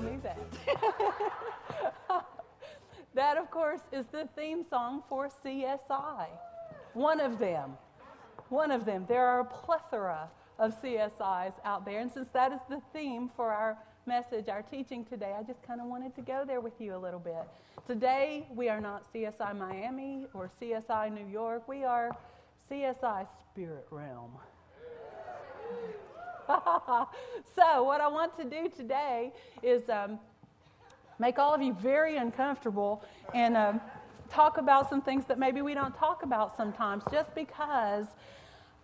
knew that. that, of course, is the theme song for CSI. One of them. One of them. There are a plethora of CSIs out there. And since that is the theme for our message, our teaching today, I just kind of wanted to go there with you a little bit. Today, we are not CSI Miami or CSI New York. We are CSI Spirit Realm. so, what I want to do today is um, make all of you very uncomfortable and um, talk about some things that maybe we don't talk about sometimes, just because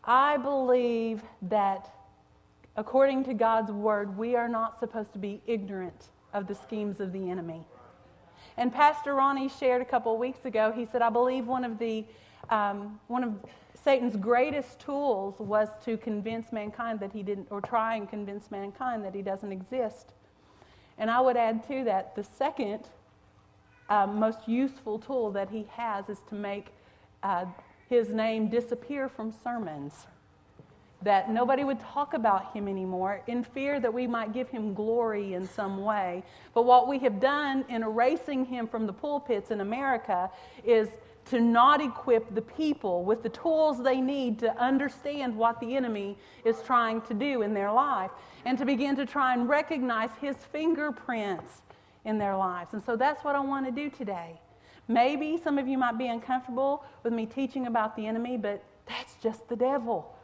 I believe that according to God's word, we are not supposed to be ignorant of the schemes of the enemy. And Pastor Ronnie shared a couple of weeks ago, he said, I believe one of the um, one of Satan's greatest tools was to convince mankind that he didn't, or try and convince mankind that he doesn't exist. And I would add to that the second um, most useful tool that he has is to make uh, his name disappear from sermons. That nobody would talk about him anymore in fear that we might give him glory in some way. But what we have done in erasing him from the pulpits in America is to not equip the people with the tools they need to understand what the enemy is trying to do in their life and to begin to try and recognize his fingerprints in their lives. And so that's what I want to do today. Maybe some of you might be uncomfortable with me teaching about the enemy, but that's just the devil.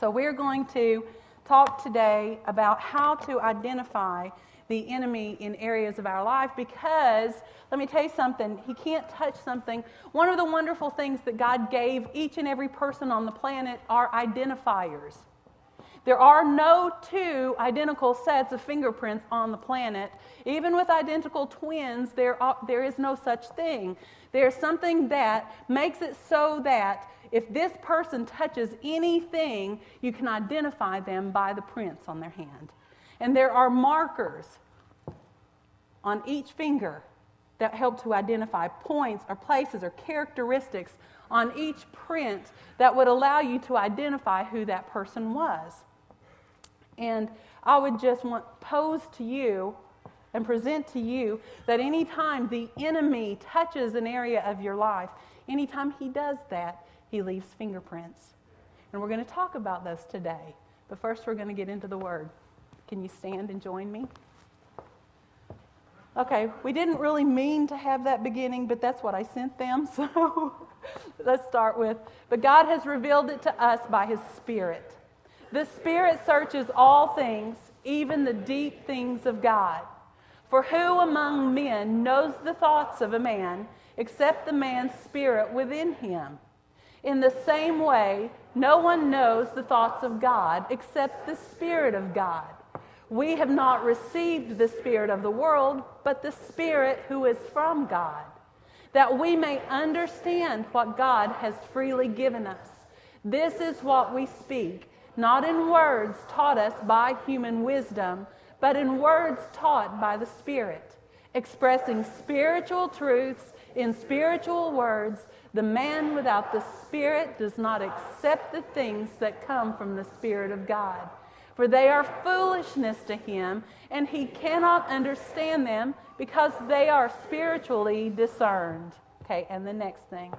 So we're going to talk today about how to identify the enemy in areas of our life because, let me tell you something, he can't touch something. One of the wonderful things that God gave each and every person on the planet are identifiers. There are no two identical sets of fingerprints on the planet. Even with identical twins, there, are, there is no such thing. There's something that makes it so that if this person touches anything, you can identify them by the prints on their hand. And there are markers on each finger that help to identify points or places or characteristics on each print that would allow you to identify who that person was. And I would just want pose to you and present to you that anytime the enemy touches an area of your life, anytime he does that, he leaves fingerprints. And we're going to talk about those today. But first, we're going to get into the word. Can you stand and join me? Okay, we didn't really mean to have that beginning, but that's what I sent them. So let's start with. But God has revealed it to us by His Spirit. The Spirit searches all things, even the deep things of God. For who among men knows the thoughts of a man except the man's spirit within him? In the same way, no one knows the thoughts of God except the Spirit of God. We have not received the Spirit of the world, but the Spirit who is from God, that we may understand what God has freely given us. This is what we speak, not in words taught us by human wisdom, but in words taught by the Spirit, expressing spiritual truths in spiritual words. The man without the Spirit does not accept the things that come from the Spirit of God for they are foolishness to him, and he cannot understand them because they are spiritually discerned. Okay, and the next thing.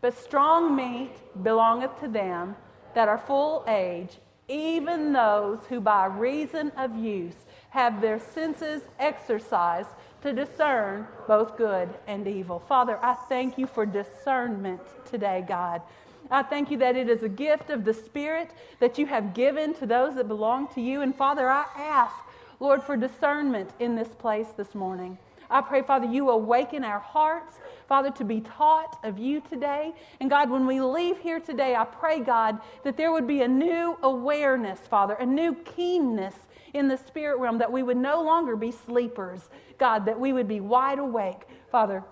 But strong meat belongeth to them that are full age, even those who by reason of use have their senses exercised to discern both good and evil. Father, I thank you for discernment today, God. I thank you that it is a gift of the Spirit that you have given to those that belong to you. And Father, I ask, Lord, for discernment in this place this morning. I pray, Father, you awaken our hearts, Father, to be taught of you today. And God, when we leave here today, I pray, God, that there would be a new awareness, Father, a new keenness in the spirit realm, that we would no longer be sleepers, God, that we would be wide awake, Father,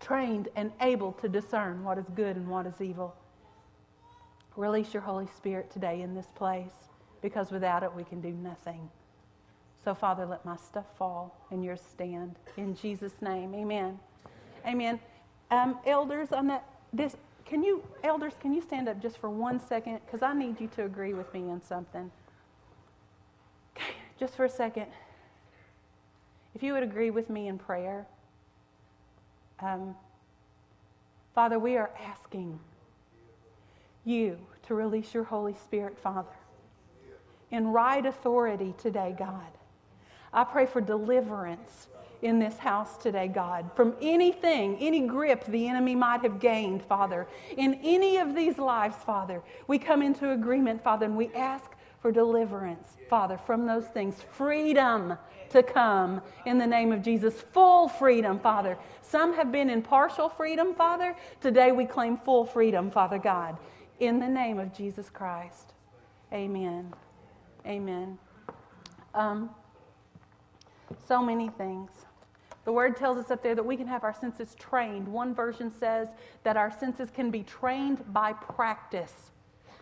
trained and able to discern what is good and what is evil. Release your Holy Spirit today in this place because without it we can do nothing. So, Father, let my stuff fall and yours stand. In Jesus' name, amen. Amen. Um, elders, on that, this, can you, elders, can you stand up just for one second? Because I need you to agree with me on something. Okay, just for a second, if you would agree with me in prayer, um, Father, we are asking you to release your Holy Spirit, Father, in right authority today, God. I pray for deliverance in this house today, God, from anything, any grip the enemy might have gained, Father. In any of these lives, Father, we come into agreement, Father, and we ask for deliverance, Father, from those things. Freedom to come in the name of Jesus. Full freedom, Father. Some have been in partial freedom, Father. Today we claim full freedom, Father God, in the name of Jesus Christ. Amen. Amen. Um, so many things. The word tells us up there that we can have our senses trained. One version says that our senses can be trained by practice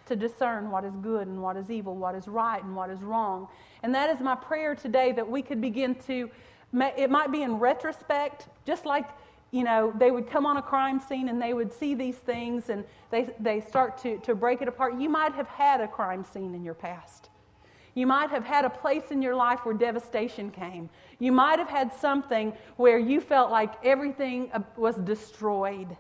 to discern what is good and what is evil, what is right and what is wrong. And that is my prayer today that we could begin to, it might be in retrospect, just like, you know, they would come on a crime scene and they would see these things and they, they start to, to break it apart. You might have had a crime scene in your past. You might have had a place in your life where devastation came. You might have had something where you felt like everything uh, was destroyed.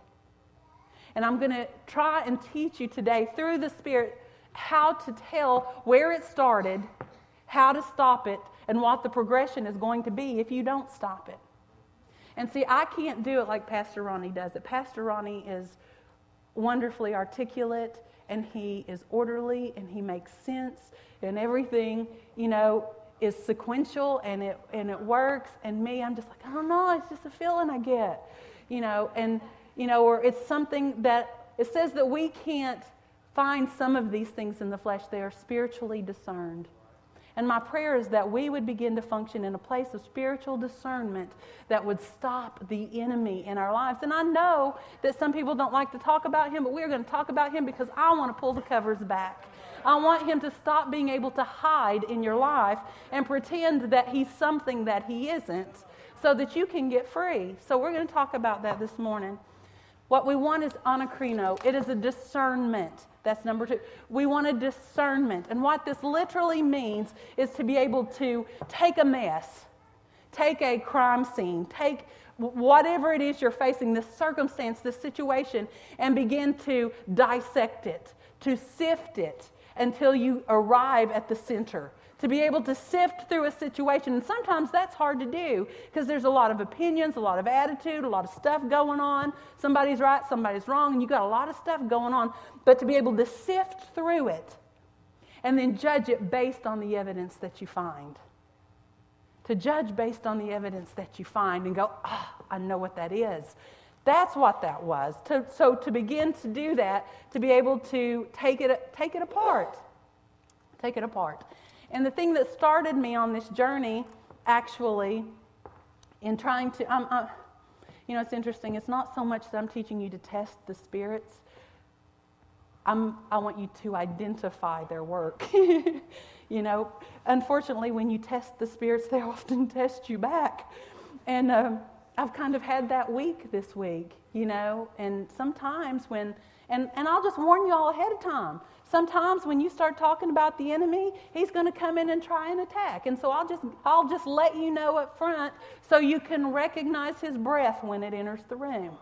And I'm going to try and teach you today through the Spirit how to tell where it started, how to stop it, and what the progression is going to be if you don't stop it. And see, I can't do it like Pastor Ronnie does it. Pastor Ronnie is wonderfully articulate and he is orderly and he makes sense and everything, you know, is sequential and it and it works. And me, I'm just like, I don't know, it's just a feeling I get, you know, and you know, or it's something that it says that we can't find some of these things in the flesh; they are spiritually discerned. And my prayer is that we would begin to function in a place of spiritual discernment that would stop the enemy in our lives. And I know that some people don't like to talk about him, but we're going to talk about him because I want to pull the covers back. I want him to stop being able to hide in your life and pretend that he's something that he isn't so that you can get free. So we're going to talk about that this morning. What we want is anakrino. It is a discernment. That's number two. We want a discernment. And what this literally means is to be able to take a mess, take a crime scene, take whatever it is you're facing, this circumstance, this situation, and begin to dissect it, to sift it, until you arrive at the center. To be able to sift through a situation. And sometimes that's hard to do because there's a lot of opinions, a lot of attitude, a lot of stuff going on. Somebody's right, somebody's wrong, and you've got a lot of stuff going on. But to be able to sift through it and then judge it based on the evidence that you find. To judge based on the evidence that you find and go, ah, oh, I know what that is. That's what that was. To, so to begin to do that, to be able to take it, take it apart, take it apart. And the thing that started me on this journey, actually, in trying to, um, uh, you know, it's interesting. It's not so much that I'm teaching you to test the spirits. I'm, I want you to identify their work. you know, unfortunately, when you test the spirits, they often test you back. And um, I've kind of had that week this week, you know, and sometimes when, and, and I'll just warn you all ahead of time. Sometimes when you start talking about the enemy, he's going to come in and try and attack. And so I'll just, I'll just let you know up front so you can recognize his breath when it enters the room.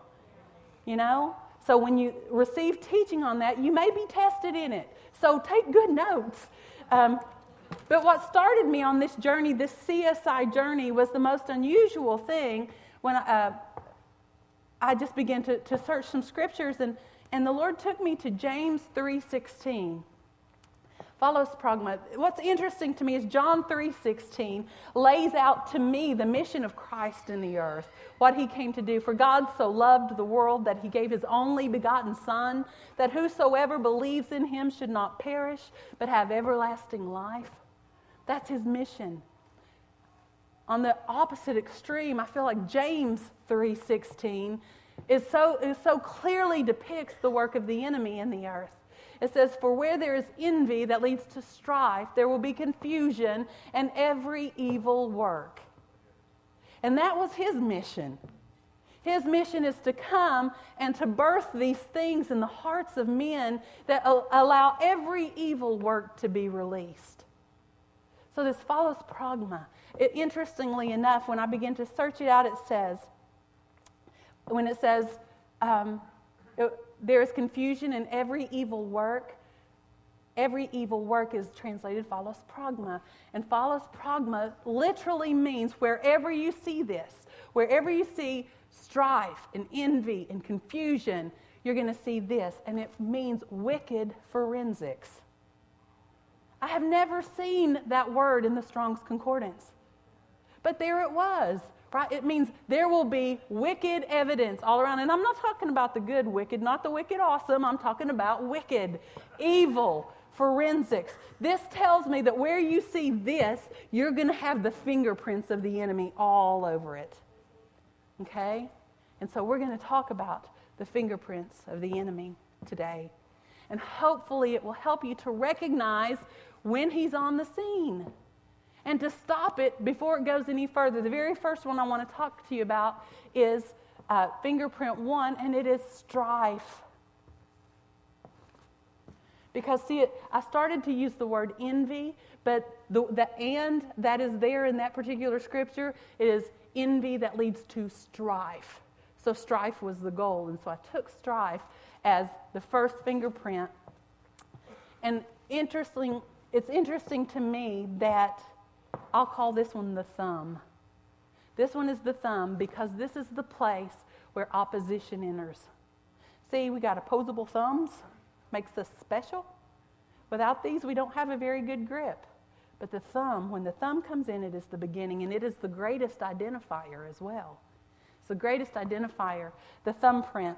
You know? So when you receive teaching on that, you may be tested in it. So take good notes. Um, but what started me on this journey, this CSI journey, was the most unusual thing when I, uh, I just began to, to search some scriptures, and, and the Lord took me to James 3.16. Phaulos pragma. What's interesting to me is John 3:16 lays out to me the mission of Christ in the earth, what he came to do. For God so loved the world that he gave his only begotten son, that whosoever believes in him should not perish, but have everlasting life. That's his mission on the opposite extreme, I feel like James 3:16 is so, is so clearly depicts the work of the enemy in the earth. It says, For where there is envy that leads to strife, there will be confusion and every evil work. And that was his mission. His mission is to come and to birth these things in the hearts of men that allow every evil work to be released. So this phaulos pragma. It, interestingly enough, when I begin to search it out, it says, when it says, um, it, there is confusion in every evil work, every evil work is translated phaulos pragma. And phaulos pragma literally means wherever you see this, wherever you see strife and envy and confusion, you're going to see this. And it means wicked forensics. I have never seen that word in the Strong's Concordance. But there it was? It means there will be wicked evidence all around. And I'm not talking about the good wicked, not the wicked awesome. I'm talking about wicked, evil, forensics. This tells me that where you see this, you're going to have the fingerprints of the enemy all over it. Okay? And so we're going to talk about the fingerprints of the enemy today. And hopefully it will help you to recognize when he's on the scene and to stop it before it goes any further. The very first one I want to talk to you about is uh, fingerprint one, and it is strife. Because, see, it, I started to use the word envy, but the, the and that is there in that particular scripture is envy that leads to strife. So, strife was the goal. And so I took strife as the first fingerprint. And interesting, it's interesting to me that I'll call this one the thumb. This one is the thumb because this is the place where opposition enters. See, we got opposable thumbs, makes us special. Without these, we don't have a very good grip. But the thumb, when the thumb comes in, it is the beginning, and it is the greatest identifier as well. It's the greatest identifier, the thumbprint.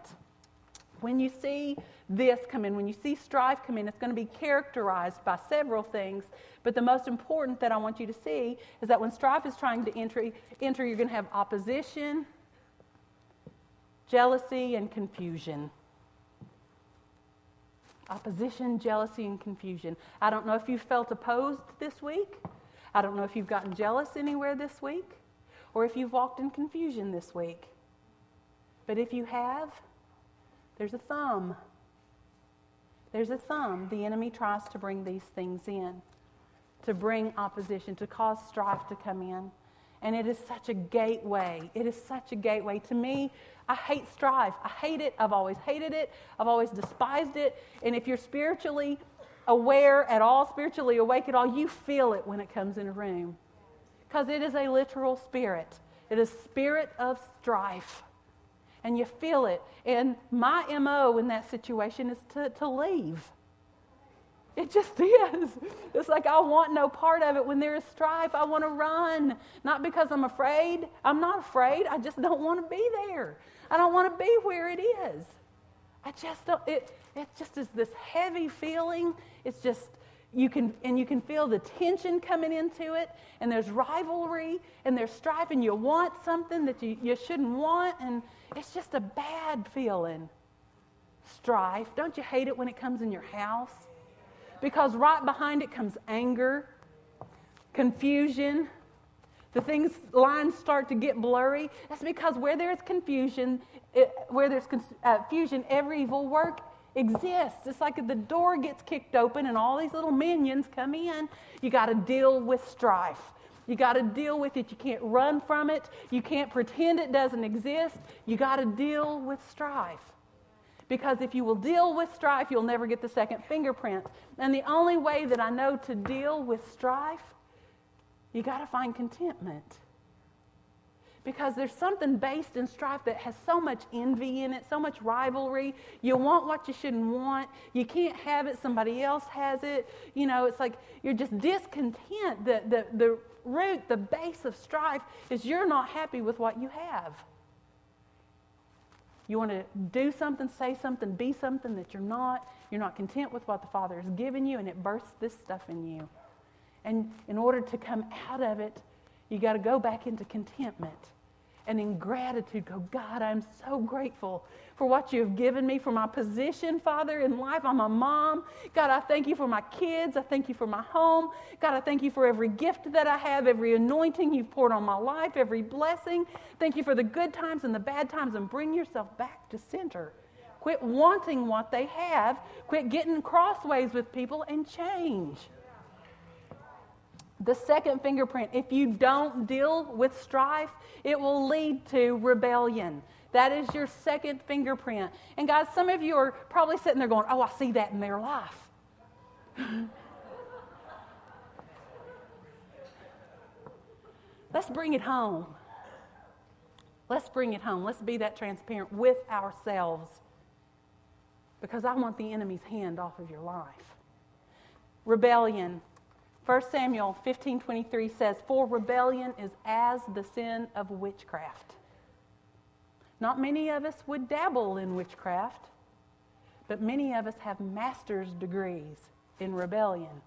When you see this come in, when you see strife come in, it's going to be characterized by several things. But the most important that I want you to see is that when strife is trying to enter, enter you're going to have opposition, jealousy, and confusion. Opposition, jealousy, and confusion. I don't know if you felt opposed this week. I don't know if you've gotten jealous anywhere this week or if you've walked in confusion this week. But if you have, there's a thumb. There's a thumb. The enemy tries to bring these things in, to bring opposition, to cause strife to come in. And it is such a gateway. It is such a gateway. To me, I hate strife. I hate it. I've always hated it. I've always despised it. And if you're spiritually aware at all, spiritually awake at all, you feel it when it comes in a room. Because it is a literal spirit. It is spirit of strife and you feel it. And my MO in that situation is to, to leave. It just is. It's like I want no part of it. When there is strife, I want to run. Not because I'm afraid. I'm not afraid. I just don't want to be there. I don't want to be where it is. I just don't. It, it just is this heavy feeling. It's just you can and you can feel the tension coming into it and there's rivalry and there's strife and you want something that you, you shouldn't want and it's just a bad feeling. Strife. Don't you hate it when it comes in your house? Because right behind it comes anger confusion. The things lines start to get blurry. That's because where there's confusion it, where there's confusion uh, every evil work exists. It's like the door gets kicked open and all these little minions come in, you got to deal with strife. You got to deal with it. You can't run from it. You can't pretend it doesn't exist. You got to deal with strife. Because if you will deal with strife, you'll never get the second fingerprint. And the only way that I know to deal with strife, you got to find contentment because there's something based in strife that has so much envy in it, so much rivalry. You want what you shouldn't want. You can't have it, somebody else has it. You know, it's like you're just discontent. The, the, the root, the base of strife is you're not happy with what you have. You want to do something, say something, be something that you're not. You're not content with what the Father has given you, and it bursts this stuff in you. And in order to come out of it, you got to go back into contentment and in gratitude go, God, I'm so grateful for what you have given me, for my position, Father, in life. I'm a mom. God, I thank you for my kids. I thank you for my home. God, I thank you for every gift that I have, every anointing you've poured on my life, every blessing. Thank you for the good times and the bad times, and bring yourself back to center. Quit wanting what they have. Quit getting crossways with people and change. The second fingerprint, if you don't deal with strife, it will lead to rebellion. That is your second fingerprint. And guys, some of you are probably sitting there going, Oh, I see that in their life. Let's bring it home. Let's bring it home. Let's be that transparent with ourselves because I want the enemy's hand off of your life. Rebellion. 1 Samuel 15:23 says, "For rebellion is as the sin of witchcraft." Not many of us would dabble in witchcraft, but many of us have master's degrees in rebellion.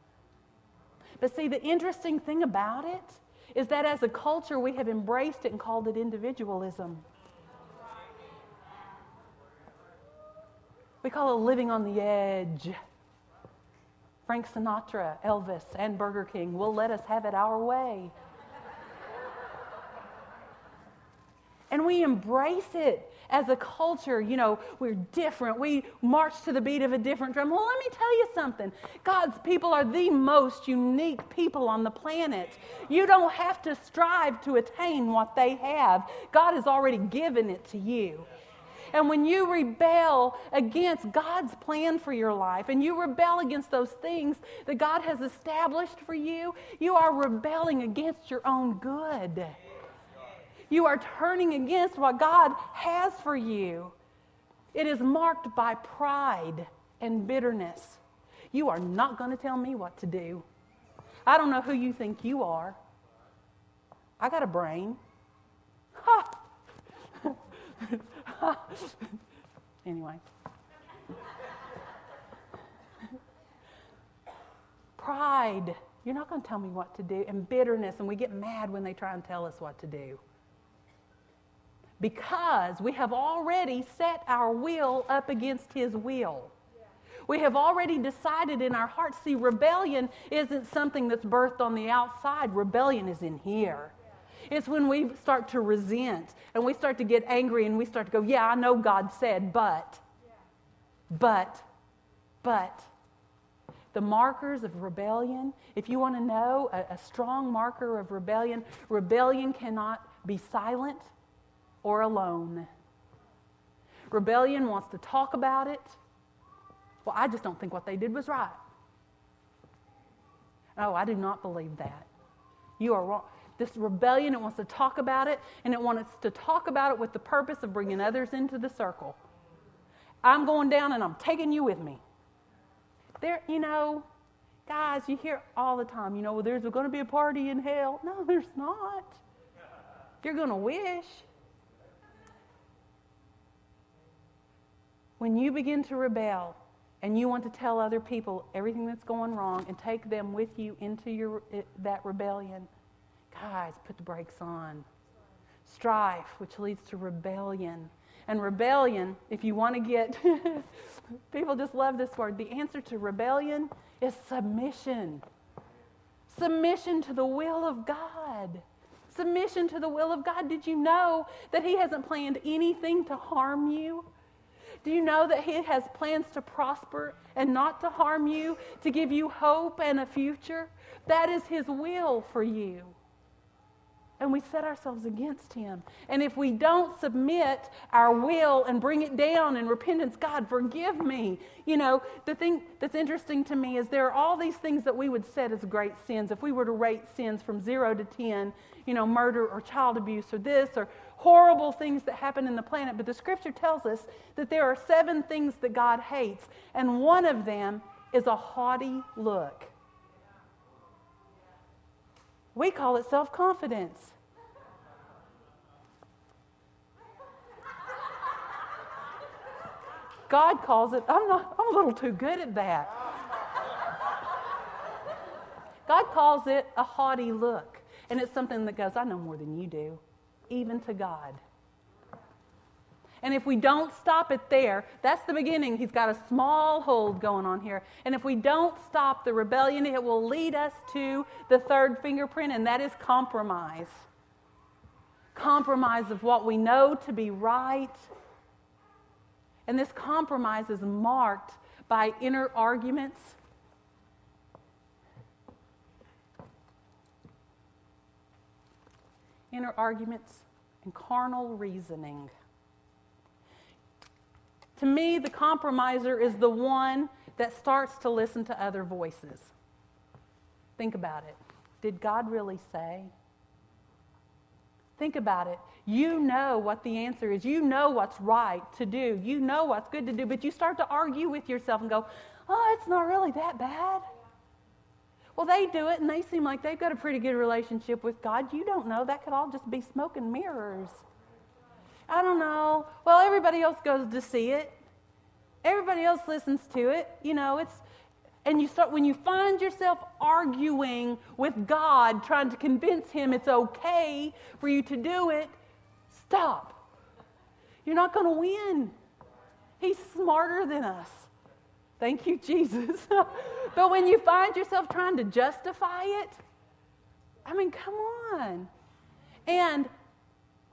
But see, the interesting thing about it is that as a culture, we have embraced it and called it individualism. We call it living on the edge. Frank Sinatra, Elvis, and Burger King will let us have it our way. and we embrace it as a culture. You know, we're different. We march to the beat of a different drum. Well, let me tell you something God's people are the most unique people on the planet. You don't have to strive to attain what they have, God has already given it to you. And when you rebel against God's plan for your life and you rebel against those things that God has established for you, you are rebelling against your own good. You are turning against what God has for you. It is marked by pride and bitterness. You are not going to tell me what to do. I don't know who you think you are. I got a brain. Ha! anyway. Pride. You're not going to tell me what to do. And bitterness. And we get mad when they try and tell us what to do because we have already set our will up against His will. We have already decided in our hearts. See, rebellion isn't something that's birthed on the outside, rebellion is in here. It's when we start to resent and we start to get angry and we start to go, Yeah, I know God said, but, but, but. The markers of rebellion, if you want to know a, a strong marker of rebellion, rebellion cannot be silent or alone. Rebellion wants to talk about it. Well, I just don't think what they did was right. Oh, I do not believe that. You are wrong. This rebellion, it wants to talk about it, and it wants to talk about it with the purpose of bringing others into the circle. I'm going down and I'm taking you with me. There, you know, guys, you hear all the time, you know, well, there's going to be a party in hell. No, there's not. You're going to wish. When you begin to rebel and you want to tell other people everything that's going wrong and take them with you into your, eh, that rebellion, put the brakes on. Strife, which leads to rebellion. And rebellion, if you want to get, people just love this word. The answer to rebellion is submission. Submission to the will of God. Submission to the will of God. Did you know that He hasn't planned anything to harm you? Do you know that He has plans to prosper and not to harm you, to give you hope and a future? That is His will for you. And we set ourselves against Him. And if we don't submit our will and bring it down in repentance, God, forgive me. You know, the thing that's interesting to me is there are all these things that we would set as great sins. If we were to rate sins from zero to 10, you know, murder or child abuse or this or horrible things that happen in the planet, but the scripture tells us that there are seven things that God hates, and one of them is a haughty look. We call it self confidence. God calls it, I'm, not, I'm a little too good at that. God calls it a haughty look. And it's something that goes, I know more than you do even to God. And if we don't stop it there, that's the beginning. He's got a small hold going on here. And if we don't stop the rebellion, it will lead us to the third fingerprint, and that is compromise. Compromise of what we know to be right. And this compromise is marked by inner arguments inner arguments, and carnal reasoning. To me, the compromiser is the one that starts to listen to other voices. Think about it. Did God really say? Think about it. You know what the answer is. You know what's right to do. You know what's good to do, but you start to argue with yourself and go, oh, it's not really that bad. Well, they do it and they seem like they've got a pretty good relationship with God. You don't know. That could all just be smoke and mirrors. I don't know. Well, everybody else goes to see it. Everybody else listens to it. You know, it's and you start when you find yourself arguing with God trying to convince him it's okay for you to do it, stop. You're not going to win. He's smarter than us. Thank you, Jesus. but when you find yourself trying to justify it, I mean, come on. And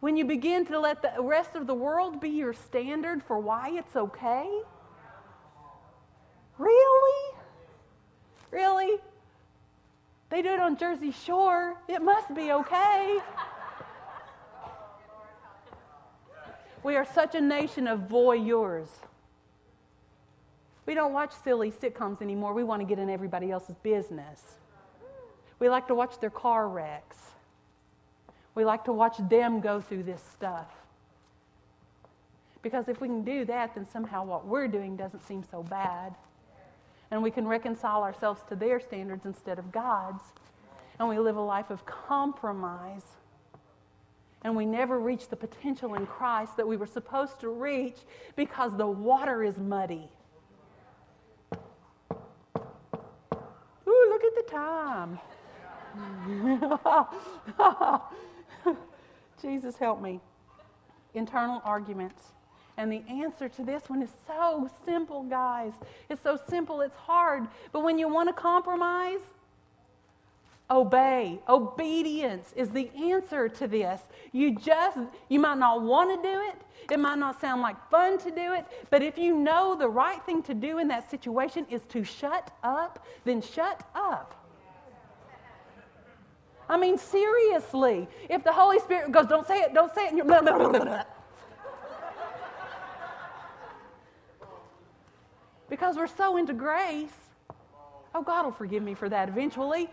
when you begin to let the rest of the world be your standard for why it's okay, really? Really? They do it on Jersey Shore. It must be okay. We are such a nation of voyeurs. We don't watch silly sitcoms anymore. We want to get in everybody else's business. We like to watch their car wrecks. We like to watch them go through this stuff. Because if we can do that, then somehow what we're doing doesn't seem so bad. And we can reconcile ourselves to their standards instead of God's. And we live a life of compromise. And we never reach the potential in Christ that we were supposed to reach because the water is muddy. Ooh, look at the time. Jesus, help me. Internal arguments. And the answer to this one is so simple, guys. It's so simple, it's hard. But when you want to compromise, obey. Obedience is the answer to this. You just, you might not want to do it. It might not sound like fun to do it, but if you know the right thing to do in that situation is to shut up, then shut up. I mean, seriously, if the Holy Spirit goes, don't say it, don't say it, and you're blah, blah, blah, because we're so into grace. Oh, God will forgive me for that eventually.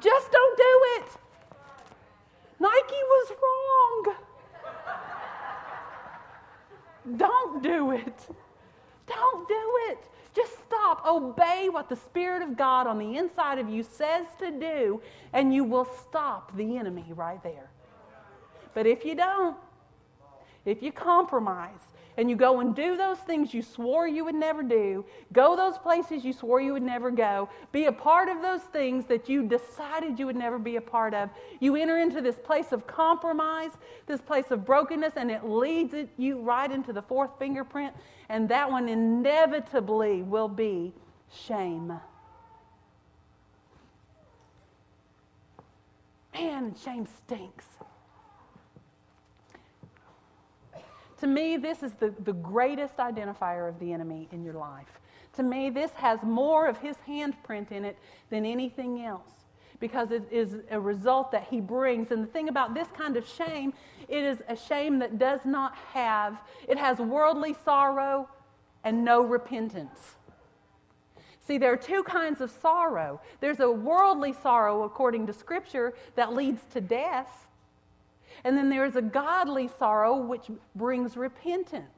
Just don't do it. Nike was wrong. Don't do it. Don't do it. Just stop. Obey what the Spirit of God on the inside of you says to do, and you will stop the enemy right there. But if you don't, if you compromise, and you go and do those things you swore you would never do, go those places you swore you would never go, be a part of those things that you decided you would never be a part of, you enter into this place of compromise, this place of brokenness, and it leads you right into the fourth fingerprint, and that one inevitably will be shame. Man, shame stinks. To me, this is the, the greatest identifier of the enemy in your life. To me, this has more of his handprint in it than anything else because it is a result that he brings. And the thing about this kind of shame, it is a shame that does not have, it has worldly sorrow and no repentance. See, there are two kinds of sorrow. There's a worldly sorrow, according to Scripture, that leads to death. And then there is a godly sorrow which brings repentance.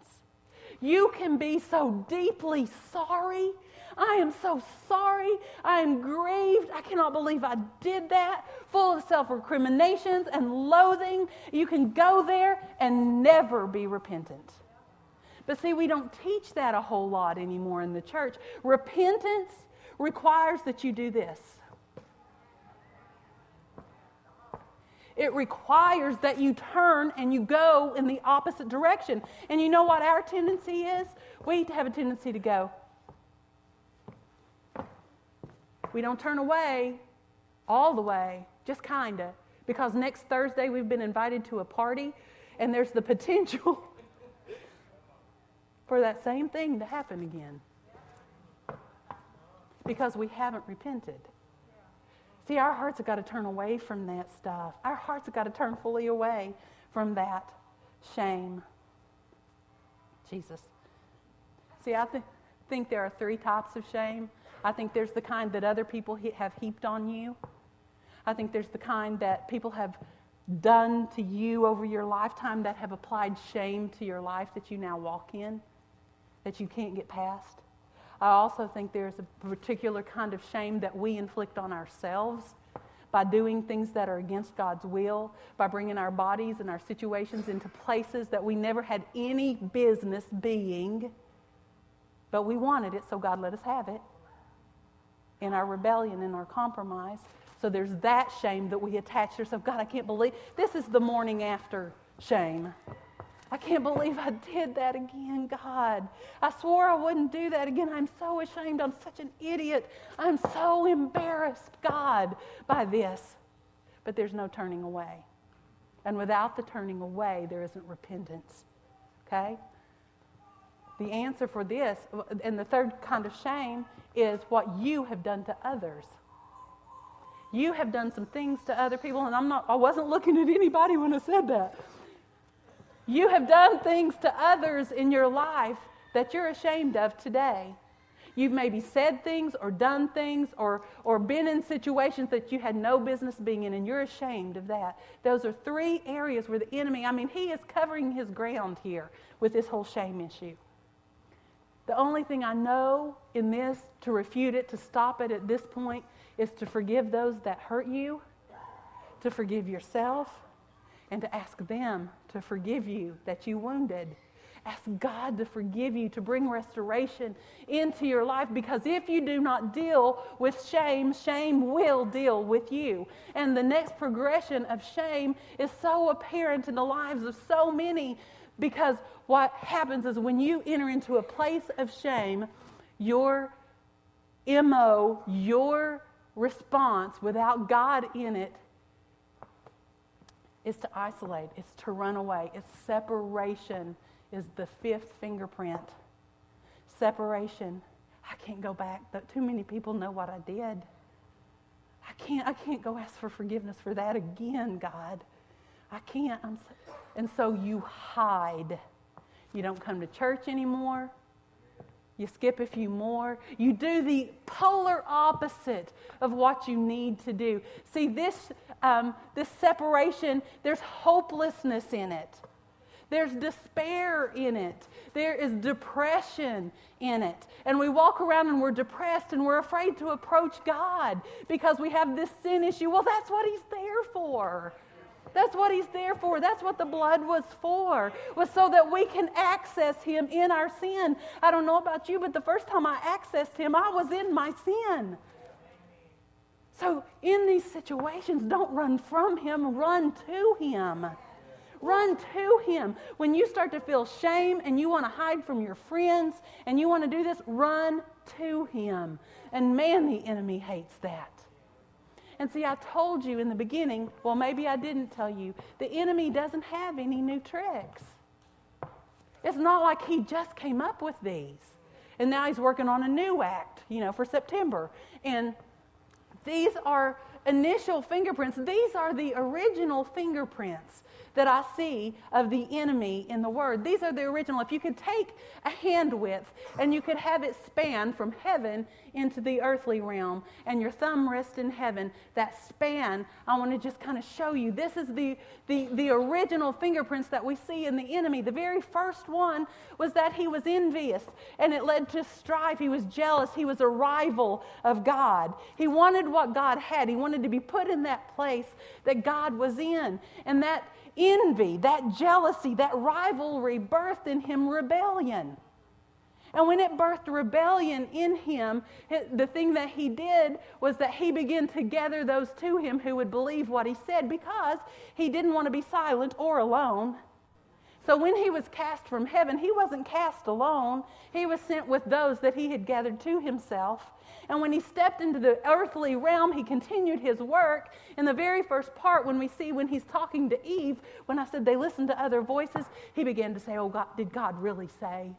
You can be so deeply sorry. I am so sorry. I am grieved. I cannot believe I did that. Full of self recriminations and loathing. You can go there and never be repentant. But see, we don't teach that a whole lot anymore in the church. Repentance requires that you do this It requires that you turn and you go in the opposite direction. And you know what our tendency is? We have a tendency to go. We don't turn away all the way, just kind of. Because next Thursday we've been invited to a party and there's the potential for that same thing to happen again. Because we haven't repented. See, our hearts have got to turn away from that stuff. Our hearts have got to turn fully away from that shame. Jesus. See, I th- think there are three types of shame. I think there's the kind that other people he- have heaped on you. I think there's the kind that people have done to you over your lifetime that have applied shame to your life that you now walk in, that you can't get past. I also think there's a particular kind of shame that we inflict on ourselves by doing things that are against God's will, by bringing our bodies and our situations into places that we never had any business being, but we wanted it, so God let us have it in our rebellion, in our compromise. So there's that shame that we attach to ourselves. Oh, God, I can't believe this is the morning after shame. I can't believe I did that again, God. I swore I wouldn't do that again. I'm so ashamed. I'm such an idiot. I'm so embarrassed, God, by this. But there's no turning away. And without the turning away, there isn't repentance. Okay? The answer for this, and the third kind of shame, is what you have done to others. You have done some things to other people, and I'm not, I wasn't looking at anybody when I said that. You have done things to others in your life that you're ashamed of today. You've maybe said things or done things or, or been in situations that you had no business being in, and you're ashamed of that. Those are three areas where the enemy, I mean, he is covering his ground here with this whole shame issue. The only thing I know in this to refute it, to stop it at this point, is to forgive those that hurt you, to forgive yourself, and to ask them to forgive you that you wounded. Ask God to forgive you, to bring restoration into your life because if you do not deal with shame, shame will deal with you. And the next progression of shame is so apparent in the lives of so many because what happens is when you enter into a place of shame, your MO, your response without God in it is to isolate, it's to run away. It's separation is the fifth fingerprint. Separation. I can't go back. Too many people know what I did. I can't, I can't go ask for forgiveness for that again, God. I can't. I'm so, and so you hide. You don't come to church anymore. You skip a few more. You do the polar opposite of what you need to do. See, this, um, this separation, there's hopelessness in it. There's despair in it. There is depression in it. And we walk around and we're depressed and we're afraid to approach God because we have this sin issue. Well, that's what He's there for. That's what he's there for. That's what the blood was for, was so that we can access him in our sin. I don't know about you, but the first time I accessed him, I was in my sin. So, in these situations, don't run from him, run to him. Run to him. When you start to feel shame and you want to hide from your friends and you want to do this, run to him. And man, the enemy hates that. And see, I told you in the beginning, well, maybe I didn't tell you, the enemy doesn't have any new tricks. It's not like he just came up with these. And now he's working on a new act, you know, for September. And these are initial fingerprints. These are the original fingerprints that I see of the enemy in the Word. These are the original. If you could take a hand width and you could have it span from heaven into the earthly realm and your thumb rest in heaven, that span, I want to just kind of show you. This is the, the, the original fingerprints that we see in the enemy. The very first one was that he was envious and it led to strife. He was jealous. He was a rival of God. He wanted what God had, he wanted to be put in that place that God was in. And that envy, that jealousy, that rivalry birthed in him rebellion. And when it birthed rebellion in him, the thing that he did was that he began to gather those to him who would believe what he said because he didn't want to be silent or alone. So when he was cast from heaven, he wasn't cast alone. He was sent with those that he had gathered to himself. And when he stepped into the earthly realm, he continued his work. In the very first part, when we see when he's talking to Eve, when I said they listened to other voices, he began to say, Oh, God, did God really say?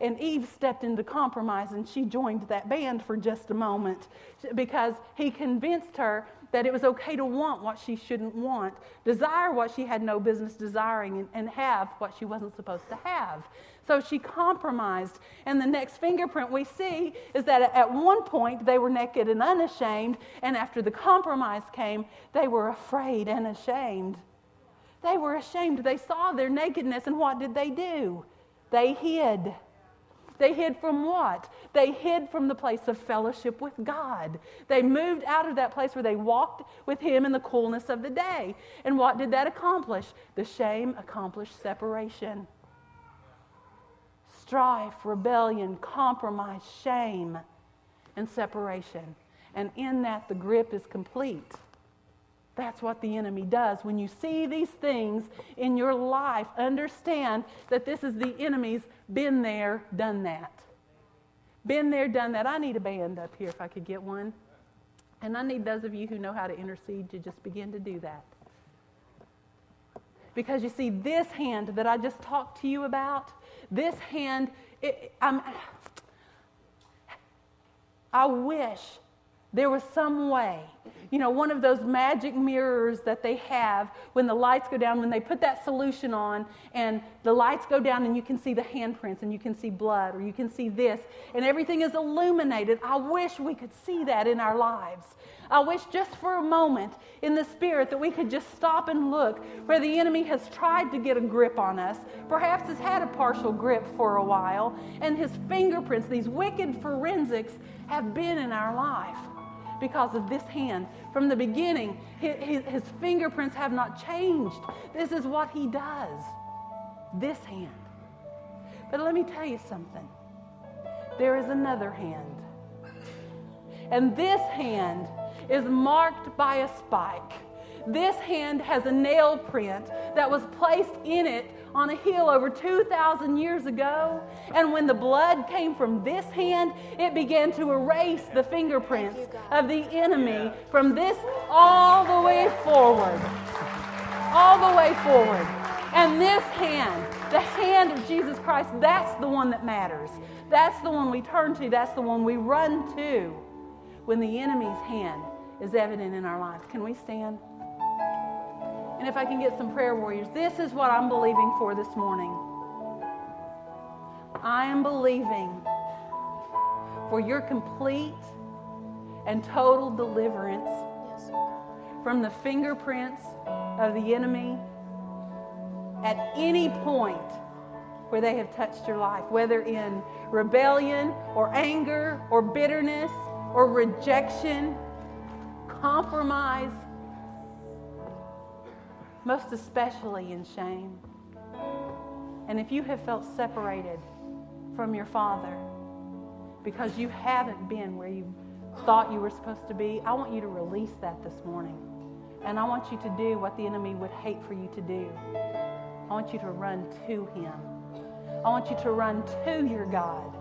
And Eve stepped into compromise and she joined that band for just a moment because he convinced her that it was okay to want what she shouldn't want, desire what she had no business desiring, and, and have what she wasn't supposed to have. So she compromised. And the next fingerprint we see is that at one point they were naked and unashamed, and after the compromise came, they were afraid and ashamed. They were ashamed. They saw their nakedness, and what did they do? They hid. They hid from what? They hid from the place of fellowship with God. They moved out of that place where they walked with Him in the coolness of the day. And what did that accomplish? The shame accomplished separation. Strife, rebellion, compromise, shame, and separation. And in that, the grip is complete. That's what the enemy does. When you see these things in your life, understand that this is the enemy's been there, done that. Been there, done that. I need a band up here if I could get one. And I need those of you who know how to intercede to just begin to do that. Because you see, this hand that I just talked to you about, this hand, it, I wish there was some way, you know, one of those magic mirrors that they have when the lights go down, when they put that solution on and the lights go down and you can see the handprints and you can see blood or you can see this and everything is illuminated. I wish we could see that in our lives. I wish just for a moment in the spirit that we could just stop and look where the enemy has tried to get a grip on us, perhaps has had a partial grip for a while, and his fingerprints, these wicked forensics, have been in our life because of this hand. From the beginning, his, his, fingerprints have not changed. This is what he does. This hand. But let me tell you something there is another hand. And this hand is marked by a spike. This hand has a nail print that was placed in it on a hill over 2,000 years ago. And when the blood came from this hand, it began to erase the fingerprints of the enemy from this all the way forward. All the way forward. And this hand, the hand of Jesus Christ, that's the one that matters. That's the one we turn to. That's the one we run to when the enemy's hand is evident in our lives. Can we stand? And if I can get some prayer warriors, this is what I'm believing for this morning. I am believing for your complete and total deliverance oh from the fingerprints of the enemy at any point where they have touched your life, whether in rebellion or anger or bitterness or rejection, compromise, most especially in shame. And if you have felt separated from your Father because you haven't been where you thought you were supposed to be, I want you to release that this morning. And I want you to do what the enemy would hate for you to do. I want you to run to Him. I want you to run to your God,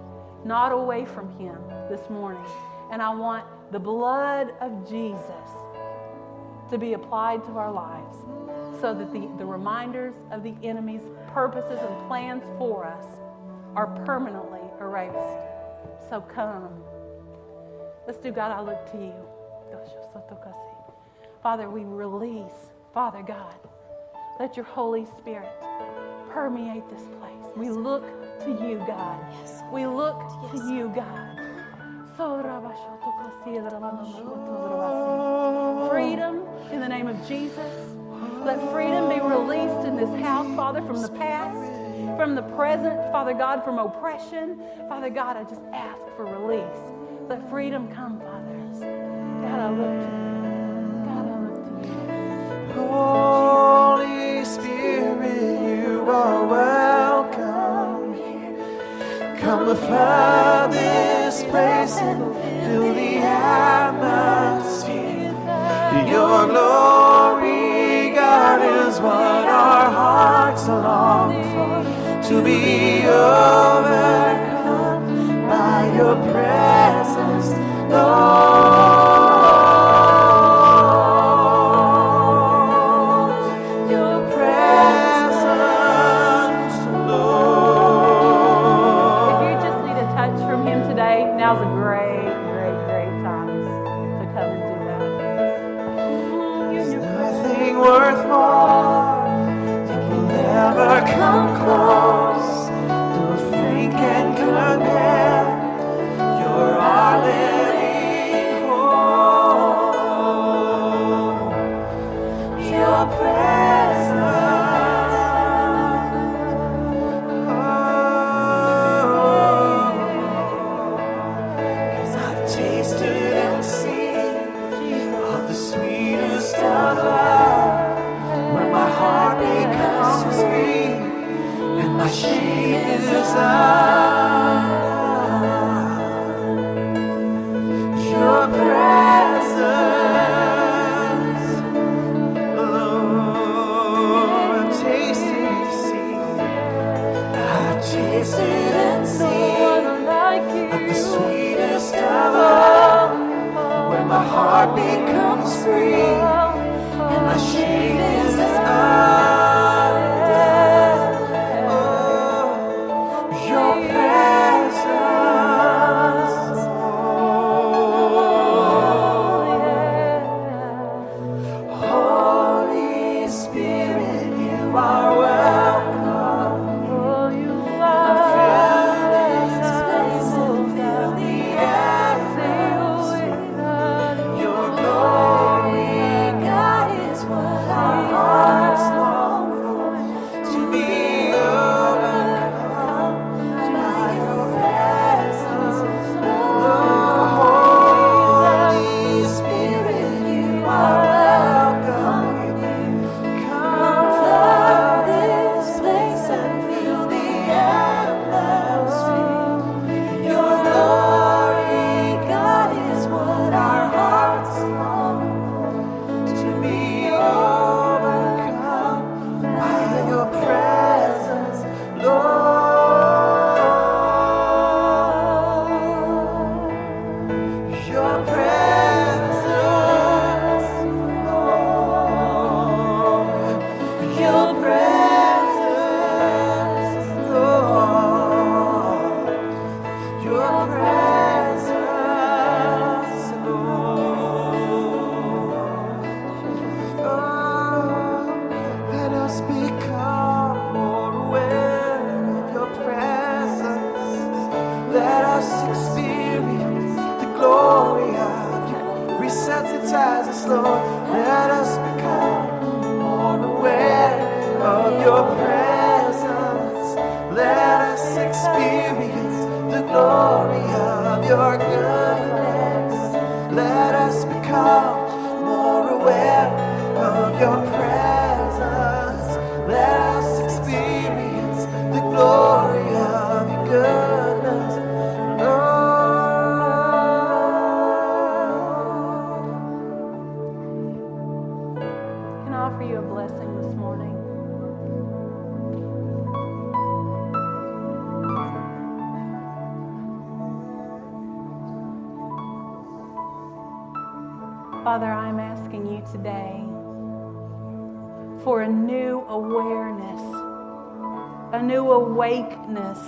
not away from Him this morning. And I want the blood of Jesus to be applied to our lives so that the, the reminders of the enemy's purposes and plans for us are permanently erased. So come. Let's do God, I look to you. Father, we release, Father God, let your Holy Spirit permeate this place. We look to you, God. We look to you, God. Freedom in the name of Jesus. Let freedom be released in this house, Father, from the past, from the present, Father God, from oppression. Father God, I just ask for release. Let freedom come, Father. God, I look to you. God, I look to you. Holy Spirit, you are welcome. Come flood this place and fill the atmosphere. Your glory is what our hearts long for, to be overcome by your presence, Lord. Offer you a blessing this morning? Father, I'm asking you today for a new awareness, a new awakeness,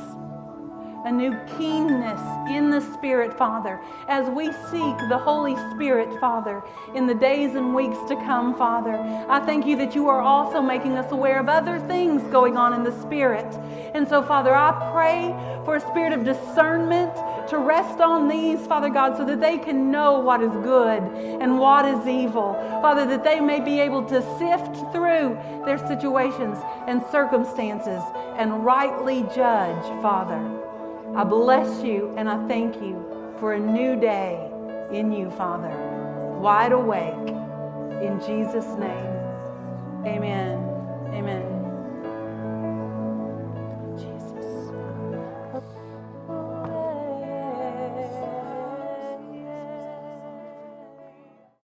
a new keenness in the Spirit, Father, as we seek the Holy Spirit, Father, in the days and weeks to come, Father. I thank you that you are also making us aware of other things going on in the Spirit. And so, Father, I pray for a spirit of discernment to rest on these, Father God, so that they can know what is good and what is evil. Father, that they may be able to sift through their situations and circumstances and rightly judge, Father. I bless you and I thank you for a new day in you, Father. Wide awake. In Jesus' name, amen. Amen.